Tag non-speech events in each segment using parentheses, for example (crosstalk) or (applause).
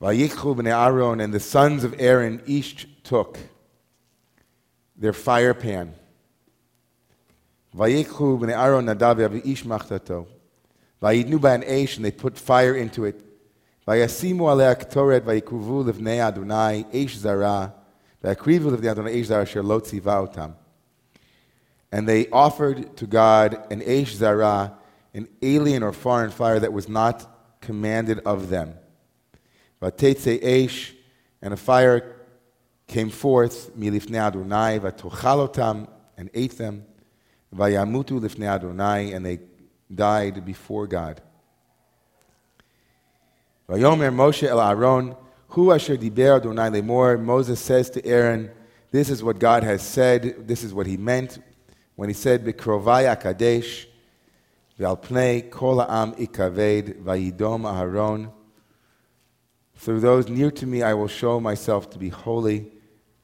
Vayikhu b'nei Aaron and the sons of Aaron each took their fire pan. Vayikhu b'nei Aaron nadav ish machtato. Vayidnu an eish and they put fire into it. Vayasimu alei ktoret vayikuvu lifnei Adonai eish zara. Vayakrivu lifnei Adonai eish zara asher lo tziva. And they offered to God an eish zara, an alien or foreign fire that was not commanded of them. Vatetze Eish, and a fire came forth, milifnei Adonai, vatochalotam, and ate them. Vayamutu lifnei Adonai, and they died before God. Vayomer Moshe el Aaron, hu asher diber Adonai lemor. Moses says to Aaron, this is what God has said, this is what he meant when he said, Bikrovai akadesh, v'al kol ha'am ikaved, vayidom Aharon, through those near to me, I will show myself to be holy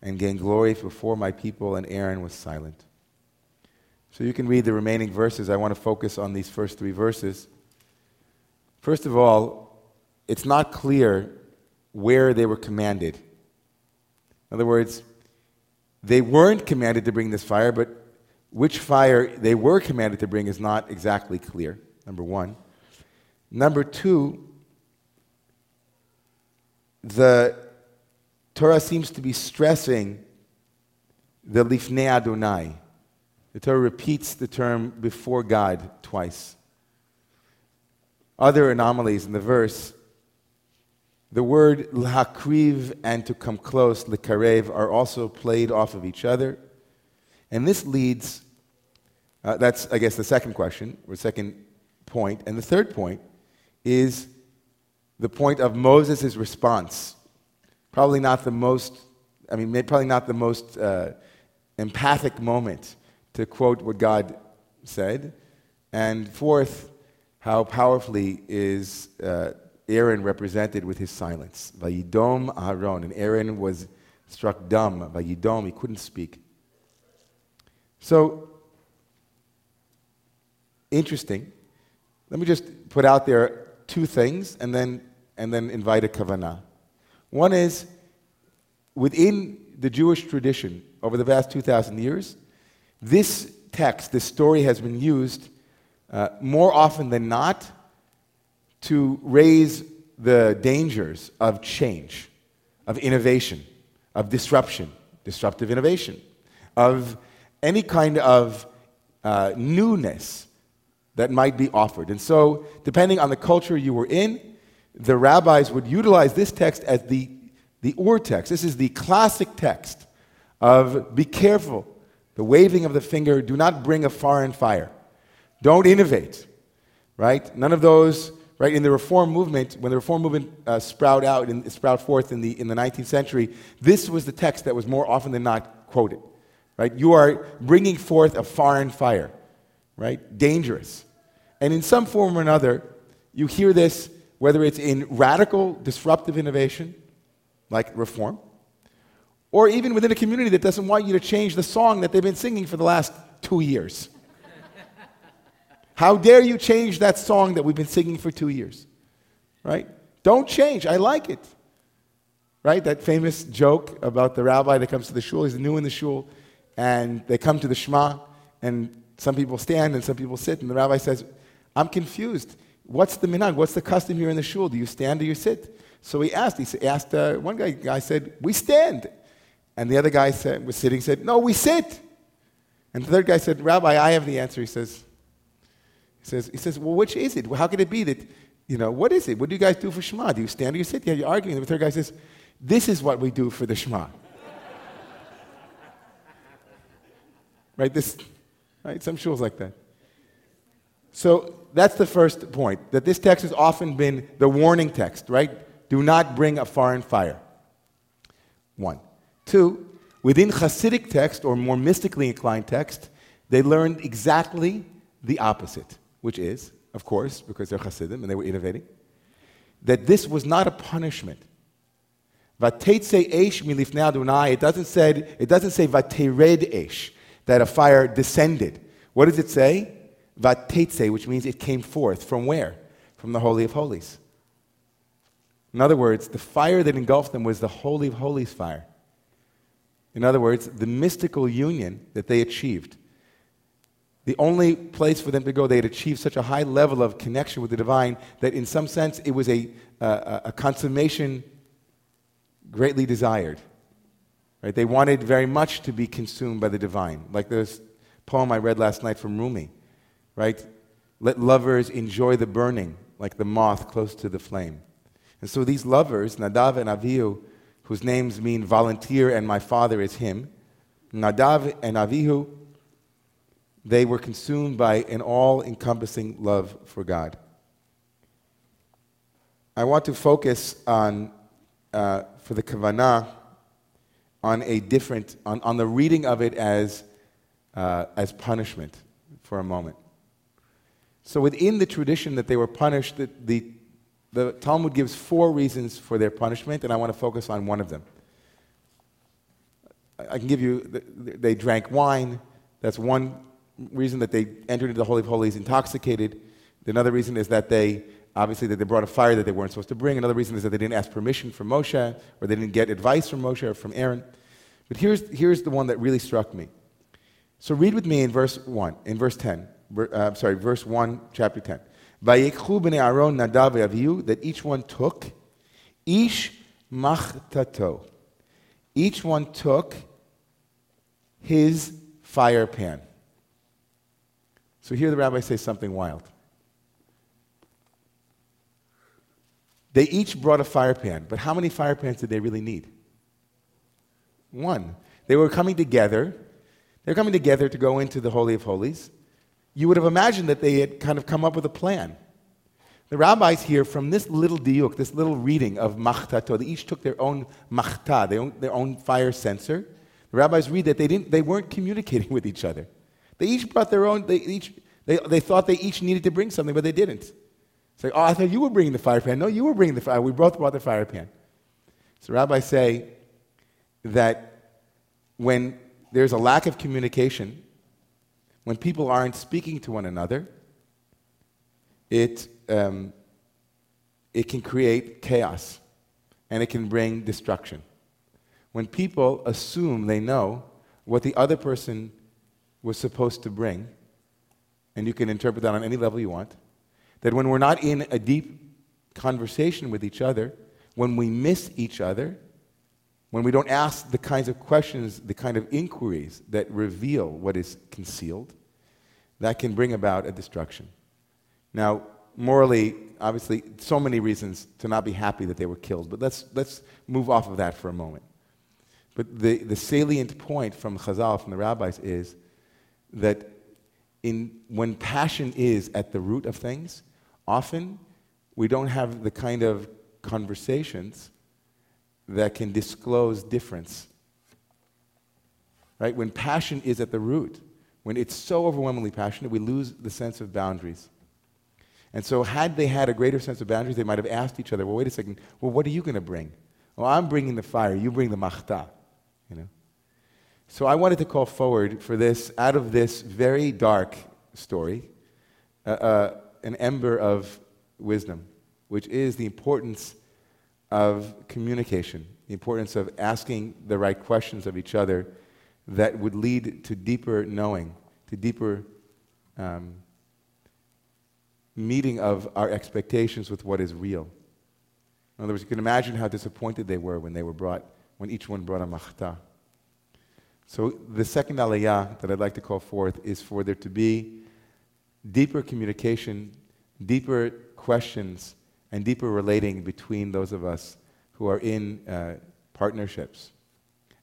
and gain glory before my people. And Aaron was silent. So you can read the remaining verses. I want to focus on these first three verses. First of all, it's not clear where they were commanded. In other words, they weren't commanded to bring this fire, but which fire they were commanded to bring is not exactly clear, number one. Number two, the Torah seems to be stressing the lifnei Adonai. The Torah repeats the term before God twice. Other anomalies in the verse, the word lahakriv and to come close, likarev, are also played off of each other. And this leads, uh, that's, I guess, the second question, or second point. And the third point is the point of Moses' response. Probably not the most, I mean, probably not the most uh, empathic moment to quote what God said. And fourth, how powerfully is uh, Aaron represented with his silence. Vayidom Aaron. And Aaron was struck dumb. Vayidom, he couldn't speak. So, interesting. Let me just put out there two things and then and then invite a kavanah. One is within the Jewish tradition over the past 2,000 years, this text, this story has been used uh, more often than not to raise the dangers of change, of innovation, of disruption, disruptive innovation, of any kind of uh, newness that might be offered. And so, depending on the culture you were in, the rabbis would utilize this text as the, the ur text. This is the classic text of be careful, the waving of the finger, do not bring a foreign fire. Don't innovate, right? None of those, right? In the Reform movement, when the Reform movement uh, sprout out and sprout forth in the, in the 19th century, this was the text that was more often than not quoted, right? You are bringing forth a foreign fire, right? Dangerous. And in some form or another, you hear this whether it's in radical disruptive innovation, like reform, or even within a community that doesn't want you to change the song that they've been singing for the last two years. How dare you change that song that we've been singing for two years? Right? Don't change. I like it. Right? That famous joke about the rabbi that comes to the shul. He's new in the shul, and they come to the Shema, and some people stand and some people sit, and the rabbi says, I'm confused. What's the minhag? What's the custom here in the shul? Do you stand or you sit? So he asked. He asked uh, one guy. Guy said, "We stand," and the other guy said, was sitting. Said, "No, we sit." And the third guy said, "Rabbi, I have the answer." He says, "He says, he says, well, which is it? How can it be that, you know, what is it? What do you guys do for Shema? Do you stand or you sit? Yeah, you're arguing." And the third guy says, "This is what we do for the Shema." (laughs) right? This, right? Some shuls like that. So that's the first point, that this text has often been the warning text, right? Do not bring a foreign fire. One. Two, within Hasidic text or more mystically inclined text, they learned exactly the opposite, which is, of course, because they're Hasidim and they were innovating, that this was not a punishment. It doesn't say it doesn't say that a fire descended. What does it say? Vatetse, which means it came forth. From where? From the Holy of Holies. In other words, the fire that engulfed them was the Holy of Holies fire. In other words, the mystical union that they achieved. The only place for them to go, they had achieved such a high level of connection with the divine that, in some sense, it was a, uh, a consummation greatly desired. Right? They wanted very much to be consumed by the divine. Like this poem I read last night from Rumi, right? Let lovers enjoy the burning, like the moth close to the flame. And so these lovers, Nadav and Avihu, whose names mean volunteer and my father is him, Nadav and Avihu, they were consumed by an all encompassing love for God. I want to focus on, uh, for the Kavanah, on a different, on, on the reading of it as, uh, as punishment for a moment. So within the tradition that they were punished, the, the, the Talmud gives four reasons for their punishment, and I want to focus on one of them. I can give you, they drank wine. That's one reason that they entered into the Holy of Holies intoxicated. Another reason is that they, obviously, that they brought a fire that they weren't supposed to bring. Another reason is that they didn't ask permission from Moshe, or they didn't get advice from Moshe or from Aaron. But here's, here's the one that really struck me. So read with me in verse 1, in verse 10. Uh, sorry, verse 1, chapter 10. Vayikhu b'nei Aaron Nadav Avihu, that each one took, ish machtato. Each one took his fire pan. So here the rabbi says something wild. They each brought a fire pan, but how many fire pans did they really need? One. They were coming together. They were coming together to go into the Holy of Holies you would have imagined that they had kind of come up with a plan. The rabbis here, from this little diuk, this little reading of machtato, they each took their own machta, their own, their own fire censer. The rabbis read that they, didn't, they weren't communicating with each other. They each brought their own, they, each, they, they thought they each needed to bring something, but they didn't. It's like, oh, I thought you were bringing the fire pan. No, you were bringing the fire. We both brought the fire pan. So rabbis say that when there's a lack of communication, when people aren't speaking to one another, it, um, it can create chaos and it can bring destruction. When people assume they know what the other person was supposed to bring, and you can interpret that on any level you want, that when we're not in a deep conversation with each other, when we miss each other, when we don't ask the kinds of questions, the kind of inquiries that reveal what is concealed, that can bring about a destruction. Now, morally, obviously, so many reasons to not be happy that they were killed, but let's, let's move off of that for a moment. But the, the salient point from Chazal, from the rabbis, is that in, when passion is at the root of things, often we don't have the kind of conversations that can disclose difference. Right? When passion is at the root, when it's so overwhelmingly passionate, we lose the sense of boundaries. And so, had they had a greater sense of boundaries, they might have asked each other, well, wait a second, well, what are you going to bring? Well, I'm bringing the fire, you bring the machta. You know? So, I wanted to call forward for this, out of this very dark story, uh, uh, an ember of wisdom, which is the importance of communication, the importance of asking the right questions of each other that would lead to deeper knowing, to deeper um, meeting of our expectations with what is real. In other words, you can imagine how disappointed they were when they were brought, when each one brought a machta. So the second aliyah that I'd like to call forth is for there to be deeper communication, deeper questions, and deeper relating between those of us who are in uh, partnerships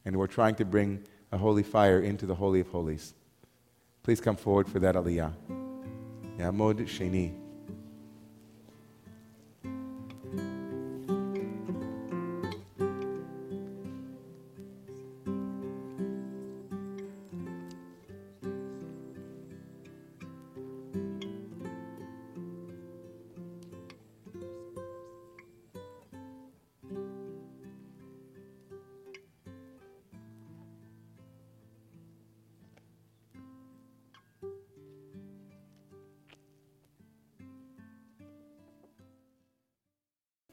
and who are trying to bring a holy fire into the Holy of Holies. Please come forward for that aliyah. Yamod Sheni.